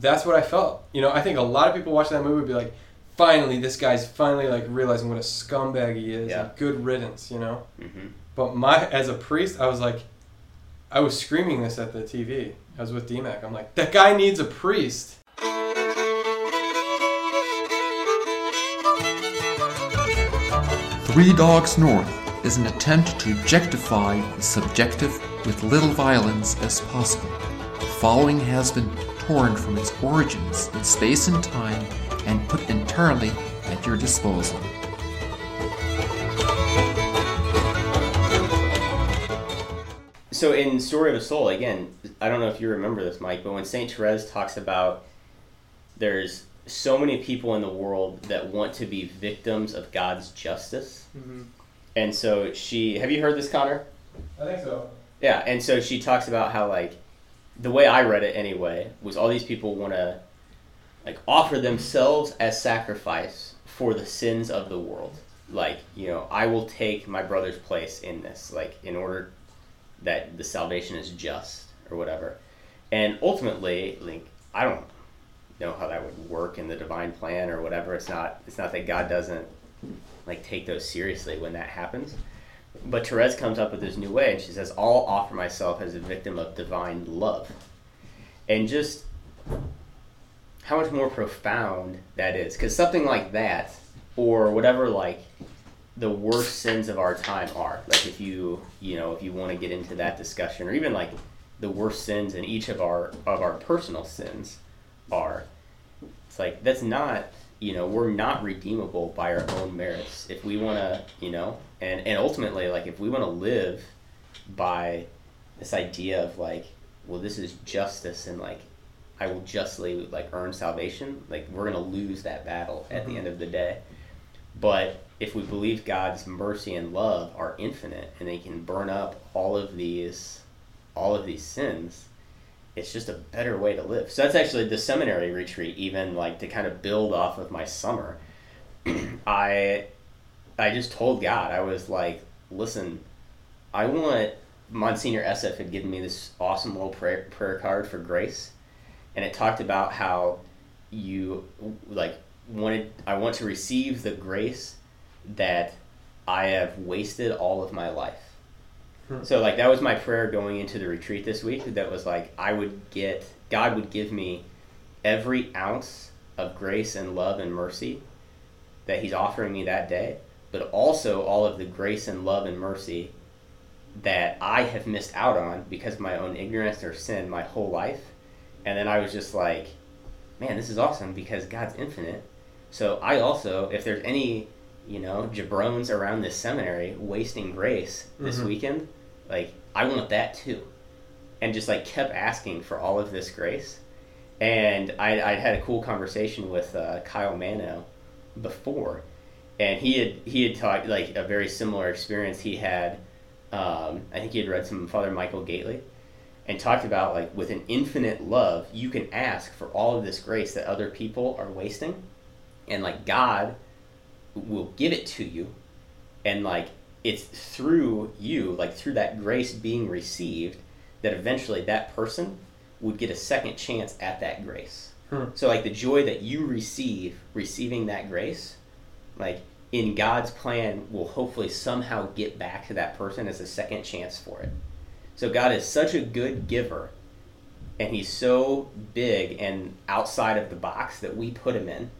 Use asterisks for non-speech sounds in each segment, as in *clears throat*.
that's what I felt. You know, I think a lot of people watching that movie would be like, finally, this guy's finally like realizing what a scumbag he is. Yeah. And good riddance, you know. hmm But my as a priest, I was like, I was screaming this at the TV. I was with DMAC. I'm like, that guy needs a priest. Three Dogs North is an attempt to objectify the subjective with little violence as possible. The following has been torn from its origins in space and time and put entirely at your disposal. So in Story of a Soul, again, I don't know if you remember this, Mike, but when Saint Therese talks about there's so many people in the world that want to be victims of God's justice, Mm-hmm. and so she have you heard this, Connor? I think so. Yeah, and so she talks about how like the way I read it anyway was all these people want to like offer themselves as sacrifice for the sins of the world. Like, you know, I will take my brother's place in this, like in order that the salvation is just or whatever. And ultimately, like I don't know how that would work in the divine plan or whatever. It's not it's not that God doesn't like take those seriously when that happens. But Therese comes up with this new way, and she says, "I'll offer myself as a victim of divine love," and just how much more profound that is. Because something like that, or whatever, like the worst sins of our time are. Like if you, you know, if you want to get into that discussion, or even like the worst sins in each of our of our personal sins are. It's like that's not you know we're not redeemable by our own merits if we want to you know and and ultimately like if we want to live by this idea of like well this is justice and like i will justly like earn salvation like we're gonna lose that battle at the mm-hmm. end of the day but if we believe god's mercy and love are infinite and they can burn up all of these all of these sins it's just a better way to live. So that's actually the seminary retreat, even like to kind of build off of my summer. *clears throat* I I just told God, I was like, listen, I want Monsignor SF had given me this awesome little prayer, prayer card for grace, and it talked about how you like wanted I want to receive the grace that I have wasted all of my life. Hmm. So like that was my prayer going into the retreat this week. That was like I would get God would give me every ounce of grace and love and mercy that He's offering me that day, but also all of the grace and love and mercy that I have missed out on because of my own ignorance or sin my whole life. And then I was just like, man, this is awesome because God's infinite. So I also, if there's any, you know, jabrones around this seminary wasting grace this Mhm. weekend, like I want that too. And just like kept asking for all of this grace. And I I had a cool conversation with uh, Kyle Mano before, and he had he had talked like a very similar experience he had. Um, I think he had read some Father Michael Gaitley, and talked about like with an infinite love you can ask for all of this grace that other people are wasting, and like God will give it to you, and like it's through you, like through that grace being received, that eventually that person would get a second chance at that grace. Hmm. So like the joy that you receive receiving that grace, like in God's plan will hopefully somehow get back to that person as a second chance for it. So God is such a good giver and he's so big and outside of the box that we put him in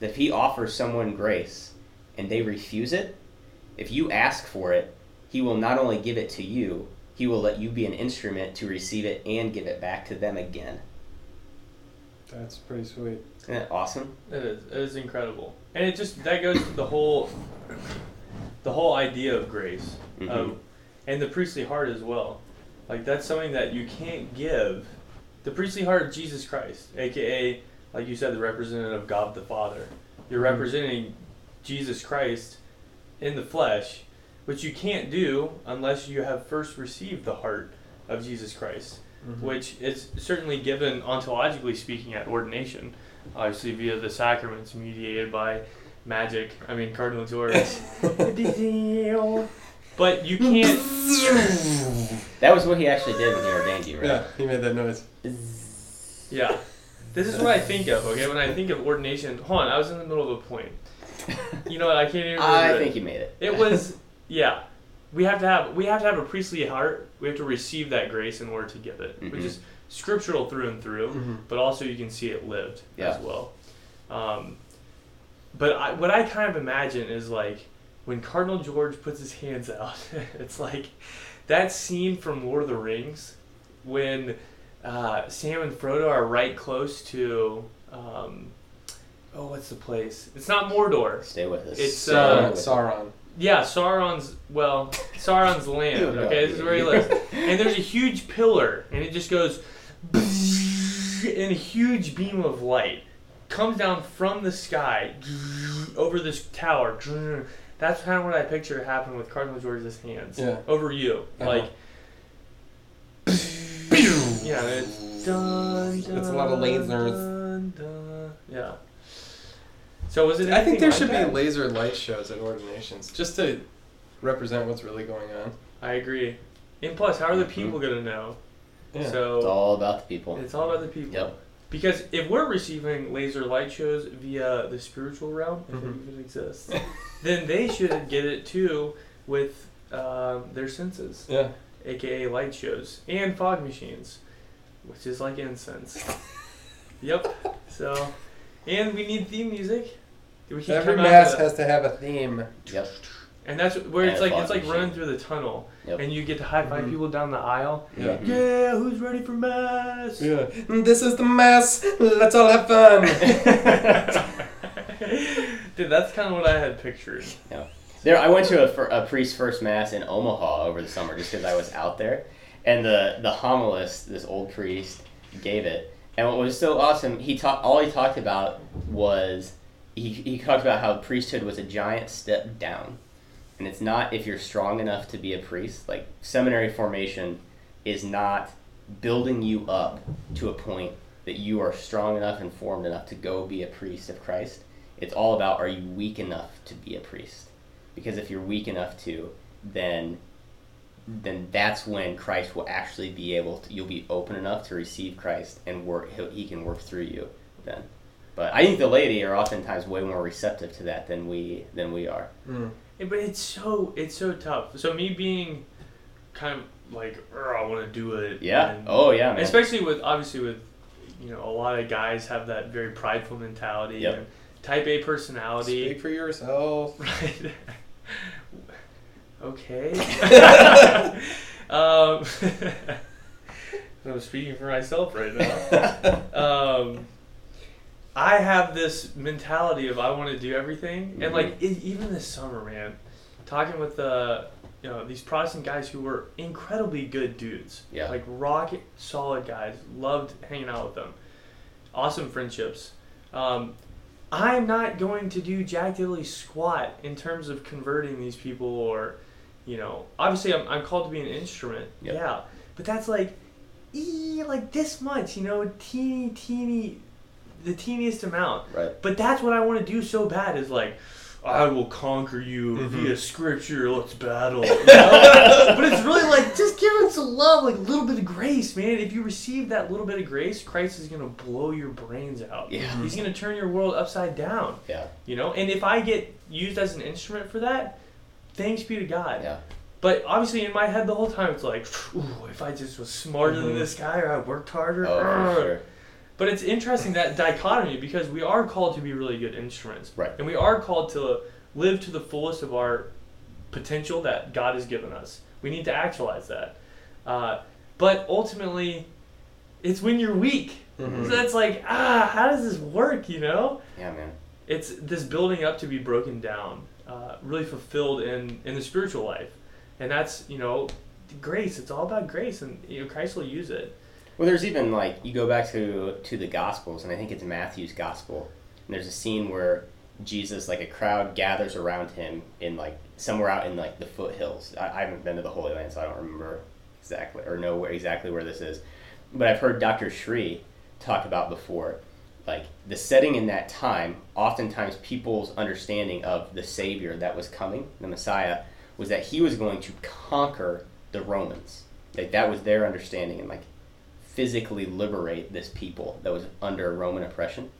that if he offers someone grace and they refuse it, if you ask for it, he will not only give it to you, he will let you be an instrument to receive it and give it back to them again. That's pretty sweet. Isn't that awesome? It is. It is incredible, and it just that goes to the whole, the whole idea of grace, Mhm. um, and the priestly heart as well. Like that's something that you can't give. The priestly heart of Jesus Christ, aka, like you said, the representative of God the Father. You're representing Jesus Christ in the flesh, which you can't do unless you have first received the heart of Jesus Christ Mhm. which is certainly given ontologically speaking at ordination, obviously via the sacraments mediated by magic. I mean, Cardinal George. *laughs* but you can't. That was what he actually did when he ordained you, right? Yeah, he made that noise. Yeah. This is what I think of. Okay, when I think of ordination, hold on, I was in the middle of a point. You know what? I can't even. *laughs* Remember I it. think you made it. It was, yeah. We have to have we have to have a priestly heart. We have to receive that grace in order to give it, which Mhm. is scriptural through and through. Mhm. But also you can see it lived Yeah. as well. Um, but I, what I kind of imagine is like when Cardinal George puts his hands out. *laughs* it's like that scene from Lord of the Rings when uh, Sam and Frodo are right close to. Um, oh, what's the place? It's not Mordor. Stay with us. It's, Stay uh, Sauron. With us. Sauron. Yeah, Sauron's well, Sauron's *laughs* land. Okay, this is where he lives, and there's a huge pillar, and it just goes, *laughs* and a huge beam of light comes down from the sky *laughs* over this tower. That's kind of what I picture happened with Cardinal George's hands Yeah. over you, Uh-huh. like. Yeah, it's dun, It's a lot of dun, lasers. dun, dun. Yeah. So was it? I think there like should that? be laser light shows at ordinations just to represent what's really going on. I agree. And plus, how are the Mhm. people gonna know? Yeah. It's all about the people. it's all about the people. Yep. Because if we're receiving laser light shows via the spiritual realm, if Mhm. it even exists, *laughs* then they should get it too with um, their senses, yeah. aka light shows and fog machines, which is like incense. *laughs* yep. So, and we need theme music. We can Every come out mass to- has to have a theme. Yep. and that's where And it's a like fog it's like machine. running through the tunnel, Yep. and you get to high 5 Mhm. people down the aisle. Yeah. Yeah, who's ready for mass? Yeah. This is the mass. Let's all have fun. *laughs* Dude, that's kind of what I had pictured. Yeah. There, I went to a, fir- a priest first mass in Omaha over the summer just because I was out there, and the the homilist, this old priest, gave it, and what was so awesome, he talked. All he talked about was he he talked about how priesthood was a giant step down, and it's not if you're strong enough to be a priest. Like seminary formation is not building you up to a point that you are strong enough and formed enough to go be a priest of Christ. It's all about are you weak enough to be a priest? Because if you're weak enough to, then then that's when Christ will actually be able to you'll be open enough to receive Christ and work he'll, he can work through you then. But I think the laity are oftentimes way more receptive to that than we than we are. Mm. Yeah, but it's so it's so tough. So me being kind of like, I want to do it. Yeah. and- Oh yeah, man. Especially with obviously with you know a lot of guys have that very prideful mentality Yep. and type A personality. Speak for yourself. Right. *laughs* *laughs* okay. *laughs* *laughs* um, *laughs* I'm speaking for myself right now. Um, I have this mentality of I want to do everything, and like it, even this summer, man, talking with the you know these Protestant guys who were incredibly good dudes, Yeah. like rocket solid guys. Loved hanging out with them. Awesome friendships. Um, I'm not going to do jack diddly squat in terms of converting these people or, you know, obviously I'm, I'm called to be an instrument. Yep. Yeah. But that's like, ee, like this much, you know, teeny, teeny, the teeniest amount. right. But that's what I want to do so bad is like, I will conquer you Mhm. via scripture. Let's battle. *laughs* you know? but it's really like just give it some love, like a little bit of grace, man. If you receive that little bit of grace, Christ is gonna blow your brains out. Yeah. He's gonna turn your world upside down. Yeah. You know, and if I get used as an instrument for that, thanks be to God. Yeah. But obviously, in my head the whole time, it's like, ooh, if I just was smarter than Mhm. this guy or I worked harder. Oh, sure. But it's interesting that dichotomy because we are called to be really good instruments. Right. And we are called to live to the fullest of our potential that God has given us. We need to actualize that. Uh, but ultimately, it's when you're weak. Mhm. So that's like, ah, how does this work, you know? Yeah, man. It's this building up to be broken down, uh, really fulfilled in, in the spiritual life. And that's, you know, grace. It's all about grace, and you know, Christ will use it. Well, there's even like you go back to to the Gospels, and I think it's Matthew's Gospel. And there's a scene where Jesus, like a crowd, gathers around him in like somewhere out in like the foothills. I, I haven't been to the Holy Land, so I don't remember exactly or know where exactly where this is. But I've heard Dr. Sri talk about before, like the setting in that time. Oftentimes, people's understanding of the Savior that was coming, the Messiah, was that he was going to conquer the Romans. Like that was their understanding, and like physically liberate this people that was under Roman oppression.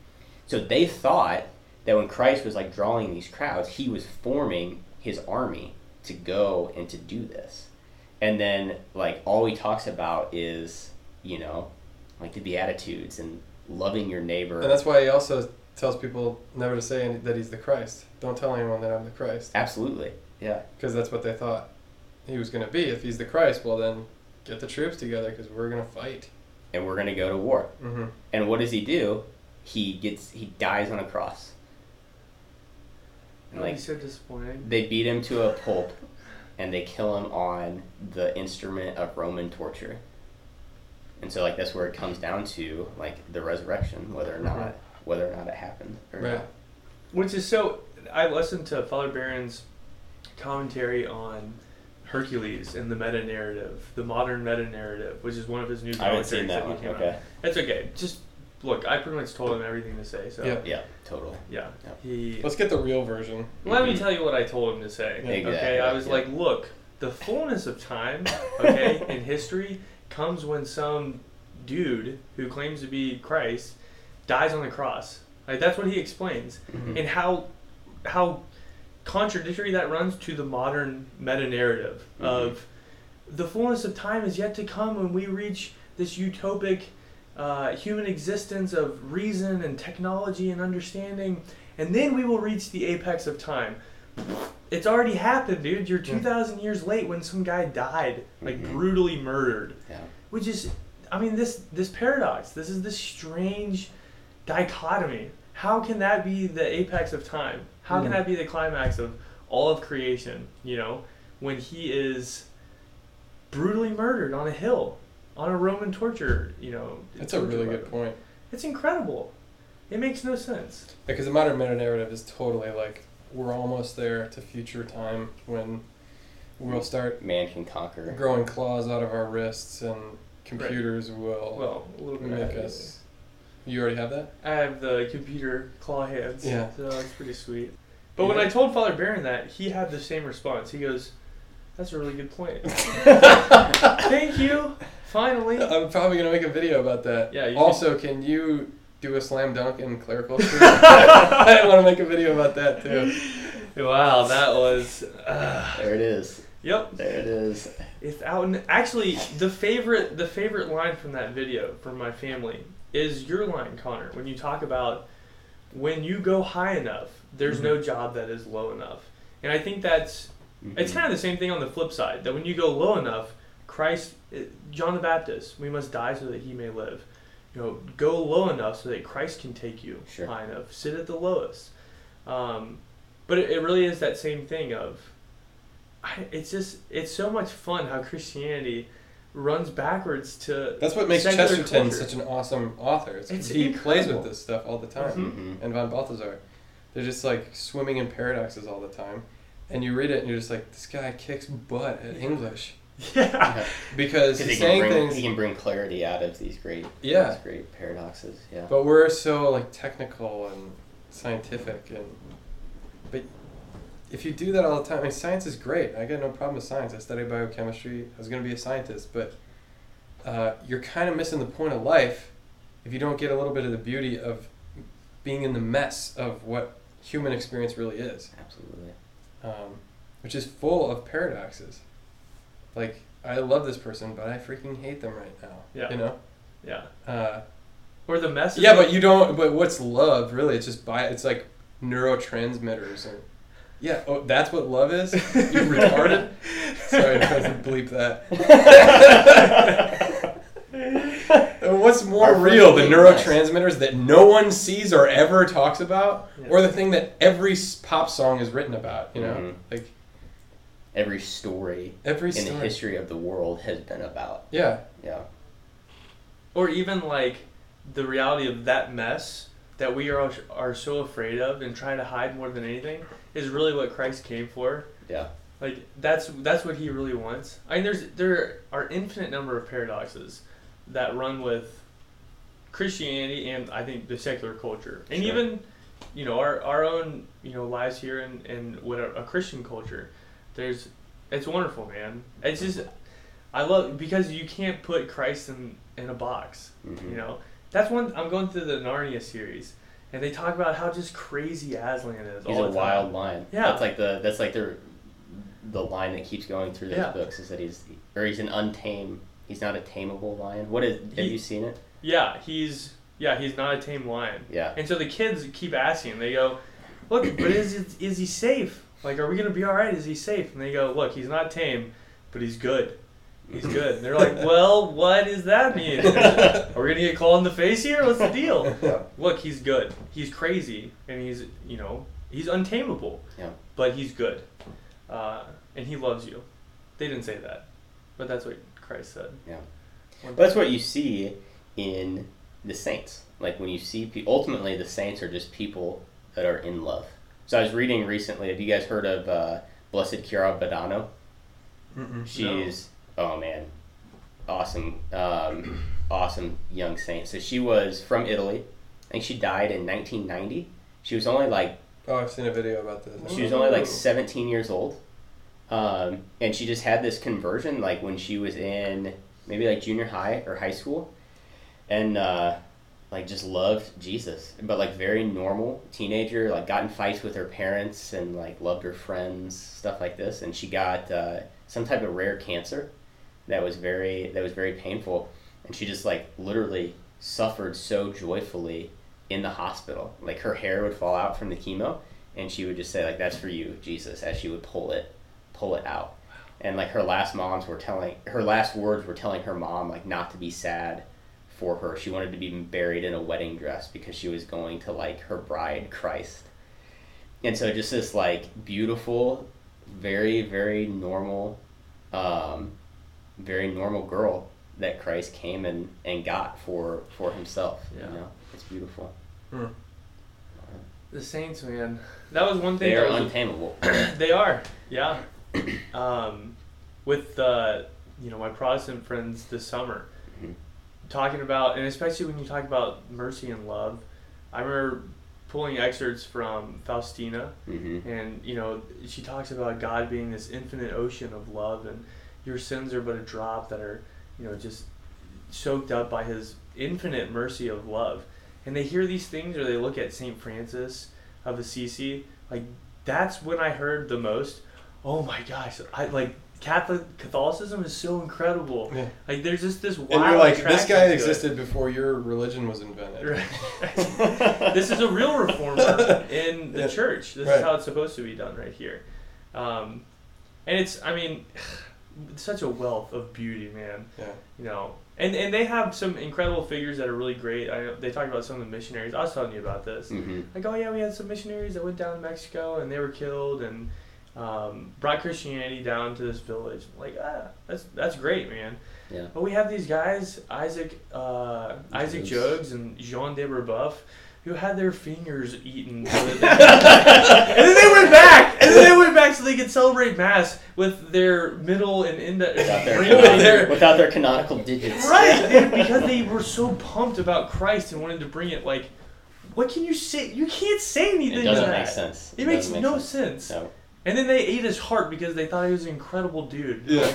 So they thought that when Christ was like drawing these crowds, he was forming his army to go and to do this. And then like all he talks about is, you know, like the beatitudes and loving your neighbor. And that's why he also tells people never to say any- that he's the Christ. Don't tell anyone that I'm the Christ, Absolutely. Yeah. because that's what they thought he was going to be. If he's the Christ, well then get the troops together because we're going to fight. And we're going to go to war. Mm-hmm. And what does he do? He gets he dies on a cross. And Oh, like he's so disappointing. they beat him to a pulp and they kill him on the instrument of Roman torture. And so like that's where it comes down to like the resurrection, whether or not Mhm. whether or not it happened or Right. not. Which is so. I listened to Father Barron's commentary on Hercules and the meta narrative, the modern meta narrative, which is one of his new I haven't commentaries seen that he one. came out. Okay. That's okay. Just look, I pretty much told him everything to say. So Yeah. Yeah, totally. yeah. Yep. he. Let's get the real version. Let me Mhm. tell you what I told him to say. Yeah. Exactly, Okay, I was yeah. like, look, the fullness of time, okay, in history comes when some dude who claims to be Christ dies on the cross. Like that's what he explains, Mhm. and how how contradictory that runs to the modern meta narrative Mhm. of the fullness of time is yet to come when we reach this utopic uh, human existence of reason and technology and understanding, and then we will reach the apex of time. It's already happened, dude. You're 2,000 years late when some guy died, like Mhm. brutally murdered. Yeah. Which is, I mean, this this paradox. This is this strange dichotomy. How can that be the apex of time? How can Mhm. that be the climax of all of creation? You know, when he is brutally murdered on a hill, on a Roman torture. You know, That's a really weapon. good point. It's incredible. It makes no sense. Because the modern meta narrative is totally like we're almost there to future time when we'll start Man can conquer. growing claws out of our wrists and computers will Well, a little bit. make us. You already have that? I have the computer claw hands. Yeah. So that's pretty sweet. *laughs* But when I told Father Barron that, he had the same response. He goes, That's a really good point. *laughs* Thank you. Finally. I'm probably gonna make a video about that. Yeah, you Also, can you do a slam dunk in clerical *laughs* school? I want to make a video about that too. Wow, that was. Uh, There it is. yep. There it is. It's out. And actually, the favorite the favorite line from that video from my family is your line, Connor. When you talk about when you go high enough, there's Mhm. no job that is low enough. And I think that's It's Mhm. kind of the same thing on the flip side. That when you go low enough, Christ, eh, John the Baptist, we must die so that he may live. You know, go low enough so that Christ can take you Sure. high enough. Sit at the lowest. Um, but it, it really is that same thing of. I, it's just it's so much fun how Christianity runs backwards to. That's what makes Chesterton culture. such an awesome author. It's 'cause It's he plays with this stuff all the time. Mhm. Mhm. And von Balthasar, they're just like swimming in paradoxes all the time. And you read it and you're just like, this guy kicks butt at English *laughs* Yeah. Yeah. because 'Cause he's can saying bring things. he can bring clarity out of these great Yeah. these great paradoxes. Yeah. But we're so like technical and scientific and but if you do that all the time, I mean, science is great. I got no problem with science. I studied biochemistry. I was going to be a scientist, but uh, you're kind of missing the point of life if you don't get a little bit of the beauty of being in the mess of what human experience really is, Absolutely. um, which is full of paradoxes. Like I love this person, but I freaking hate them right now. Yeah. You know. Yeah. Uh, Or the message. yeah, but you don't. But what's love really? It's just by. It's like neurotransmitters and. Yeah. Oh, that's what love is. *laughs* You retarded. Sorry, I have to bleep that. *laughs* What's more Our real, the first thing, yes. neurotransmitters that no one sees or ever talks about, Yeah. or the thing that every pop song is written about? You know, Mhm. like Every story every in the history of the world has been about. Yeah. Yeah. or even like the reality of that mess that we are are so afraid of and trying to hide more than anything is really what Christ came for. Yeah. Like that's that's what he really wants. I mean, there's there are infinite number of paradoxes that run with Christianity and I think the secular culture, and Sure. even you know our our own you know lives here in in what a Christian culture. There's it's wonderful, man. It's just I love because you can't put Christ in in a box. Mhm. You know, that's one. I'm going through the Narnia series, and they talk about how just crazy Aslan is. He's a the wild lion. Yeah. That's like the that's like the the line that keeps going through those Yeah. books is that he's or he's an untamed. He's not a tameable lion. What is? Have He- you seen it? Yeah, he's yeah he's not a tame lion. Yeah. And so the kids keep asking. They go, "Look, but is is he safe? Like, are we gonna be all right? Is he safe?" And they go, "Look, he's not tame, but he's good. He's good." And they're like, *laughs* "Well, what does that mean? *laughs* are we gonna get clawed in the face here? What's the deal?" *laughs* Yeah. Look, he's good. He's crazy, and he's you know he's untamable. Yeah. But he's good, uh, and he loves you. They didn't say that, but that's what Christ said. Yeah. But that's what you see in the saints. Like when you see, pe- ultimately, the saints are just people that are in love. So I was reading recently. Have you guys heard of uh, Blessed Chiara Badano? Mm-mm. She's oh man, awesome, um, *clears throat* awesome young saint. So she was from Italy. I think she died in 1990. She was only like Oh, I've seen a video about this. she was only like 17 years old. Um, and she just had this conversion like when she was in maybe like junior high or high school. And uh, like just loved Jesus. But like very normal teenager, like got in fights with her parents and like loved her friends, stuff like this. And she got uh, some type of rare cancer that was very that was very painful. And she just like literally suffered so joyfully in the hospital. Like her hair would fall out from the chemo and she would just say like that's for you jesus as she would pull it pull it out and like her last moms were telling her last words were telling her mom like not to be sad for her she wanted to be buried in a wedding dress because she was going to like her bride christ and so just this like beautiful very very normal um, very normal girl that christ came and and got for for himself Yeah. you know it's beautiful Hmm. The Saints, man. That was one thing. they are that was- untamable *coughs* they are, yeah. *coughs* Um, with uh, you know my Protestant friends this summer. Talking about, and especially when you talk about mercy and love, I remember pulling excerpts from Faustina, hmm and you know she talks about God being this infinite ocean of love, and your sins are but a drop that are, you know, just soaked up by His infinite mercy of love. And they hear these things, or they look at Saint Francis of Assisi, like that's when I heard the most. Oh my gosh! I like Catholic Catholicism is so incredible. Yeah. Like there's just this wild. And you're like, this guy to it. existed before your religion was invented. Right. *laughs* this is a real reformer in the Yeah. church. This Right. is how it's supposed to be done right here. Um, and it's, I mean, it's *sighs* such a wealth of beauty, man. Yeah. You know, and and they have some incredible figures that are really great. I they talk about some of the missionaries. I was telling you about this. hmm Like, oh yeah, we had some missionaries that went down to Mexico and they were killed and um, brought Christianity down to this village. Like, ah, that's that's great, man. Yeah. But we have these guys, Isaac uh, Isaac Jogues. Jogues and Jean de Brebeuf, who had their fingers eaten. so *laughs* and then they went back, and then they went back so they could celebrate mass with their middle and index Without their, *laughs* ring canonical, without their canonical digits. Right, *laughs* dude, because they were so pumped about Christ and wanted to bring it. Like, what can you say? You can't say anything. It doesn't that. make sense. It makes doesn't no make sense. No. And then they ate his heart because they thought he was an incredible dude. Yeah.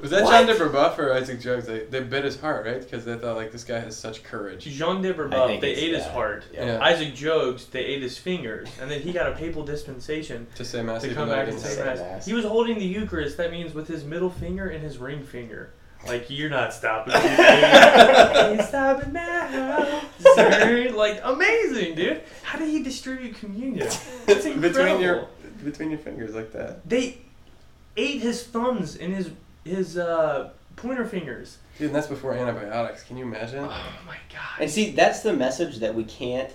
Was that What? John de Brebeuf or Isaac Jones? They, they bit his heart, right? Because they thought like this guy has such courage. Jean de I Brebeuf, they it's ate his heart. Yeah. Yeah. Isaac Jogues, they ate his fingers, and then he got a papal dispensation To say mass to come back and say say mass. mass. He was holding the Eucharist. That means with his middle finger and his ring finger. Like you're not stopping me. Ain't *laughs* stopping now. Sir. Like amazing, dude. How did he distribute communion? That's incredible. between your between your fingers like that. They ate his thumbs and his his uh, pointer fingers. Dude, and that's before antibiotics. Can you imagine? Oh my god. And see, that's the message that we can't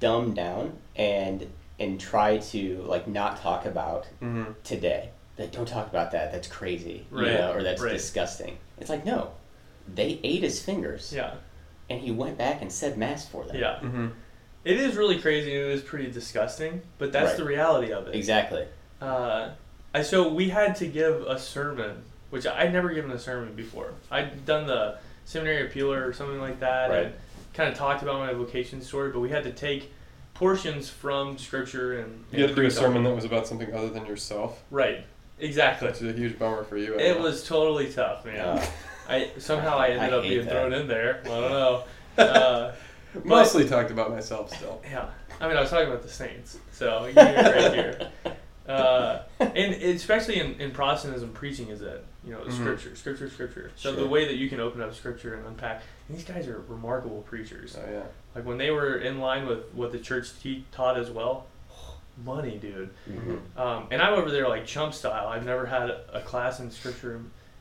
dumb down and and try to like not talk about Mm-hmm. today. Like, don't talk about that. That's crazy, you know, or that's right. disgusting. It's like no, they ate his fingers, Yeah. and he went back and said mass for them. Yeah. Mm-hmm. It is really crazy and it is pretty disgusting, but that's Right. the reality of it. exactly. Uh, I so we had to give a sermon, which I'd never given a sermon before. I'd done the seminary appealer or something like that, Right. and kind of talked about my vocation story. But we had to take portions from scripture and, and You had to do a preach on sermon that was about something other than yourself. right. exactly. Which is a huge bummer for you. I It know. was totally tough, man. Uh, I somehow I ended I up being that. thrown in there. I don't know. *laughs* Uh, mostly talked about myself still. yeah, I mean I was talking about the Saints, so you're right here. Uh, and especially in, in Protestantism, preaching is it. You know, Mhm. scripture, scripture, scripture. So the way that you can open up scripture and unpack, and these guys are remarkable preachers. Oh yeah. Like when they were in line with what the church te- taught as well, money, dude. mhm. Um, and I'm over there like chump style. I've never had a class in scripture.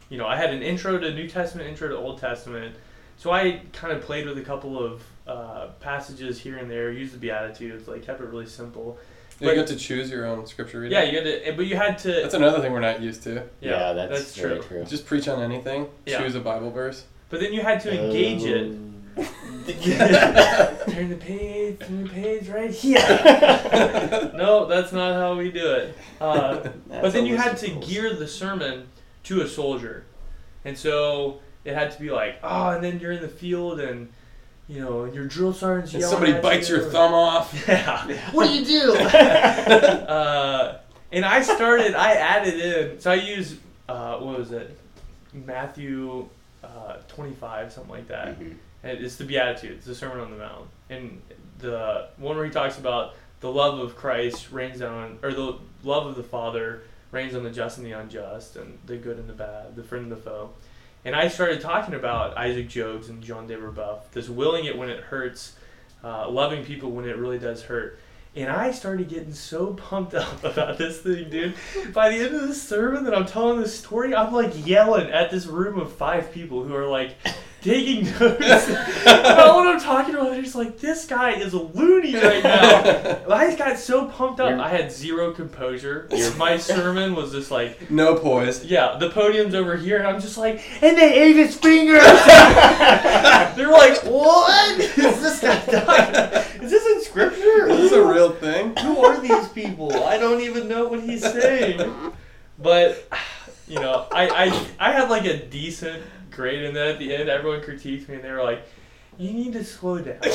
You know, I had an intro to New Testament, intro to Old Testament. So I kind of played with a couple of uh, passages here and there, used the Beatitudes, like kept it really simple. You But- get to choose your own scripture reading. Yeah, you had to, but you had to. That's another thing we're not used to. Yeah, that's, very true. true. Just preach on anything. Yeah. Choose a Bible verse. But then you had to engage it. Um, Turn the page, turn the page right here. *laughs* no, that's not how we do it. Uh, *laughs* but then you had to gear the sermon to a soldier, and so it had to be like, oh, and then you're in the field and. You know, your drill sergeant's And yelling somebody at bites you. your thumb off. *laughs* Yeah. *laughs* What do you do? *laughs* uh, and I started. I added in. So I used uh, what was it? Matthew uh, twenty five, something like that. Mhm. And it's the Beatitudes, the Sermon on the Mount, and the one where he talks about the love of Christ rains down, or the love of the Father rains on the just and the unjust, and the good and the bad, the friend and the foe. And I started talking about Isaac Jogues and John de Brebeuf, this willing it when it hurts, uh, loving people when it really does hurt. And I started getting so pumped *laughs* up about this thing, dude. By the end of the sermon that I'm telling this story, I'm like yelling at this room of five people who are like taking notes *laughs* about what I'm talking about. They're just like, this guy is a loony right now. *laughs* I just got so pumped up. You're- I had zero composure. *laughs* My sermon was just like, No poise. yeah, the podium's over here, and I'm just like, and they ate his fingers. They're like, what is this guy talking? Is this in scripture? Is this a real thing? Who are these people? I don't even know what he's saying. But you know, I I, I had like a decent grade, and then at the end, everyone critiqued me, and they were like. You need to slow down. *laughs* *laughs* like,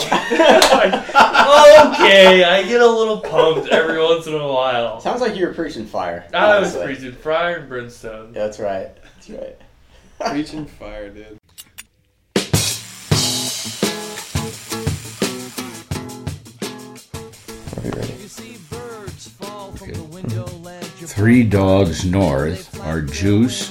okay, I get a little pumped every once in a while. Sounds like you were preaching fire. I was preaching fire and brimstone. That's right. That's right. *laughs* Preaching fire, dude. Three Dogs North are Juice,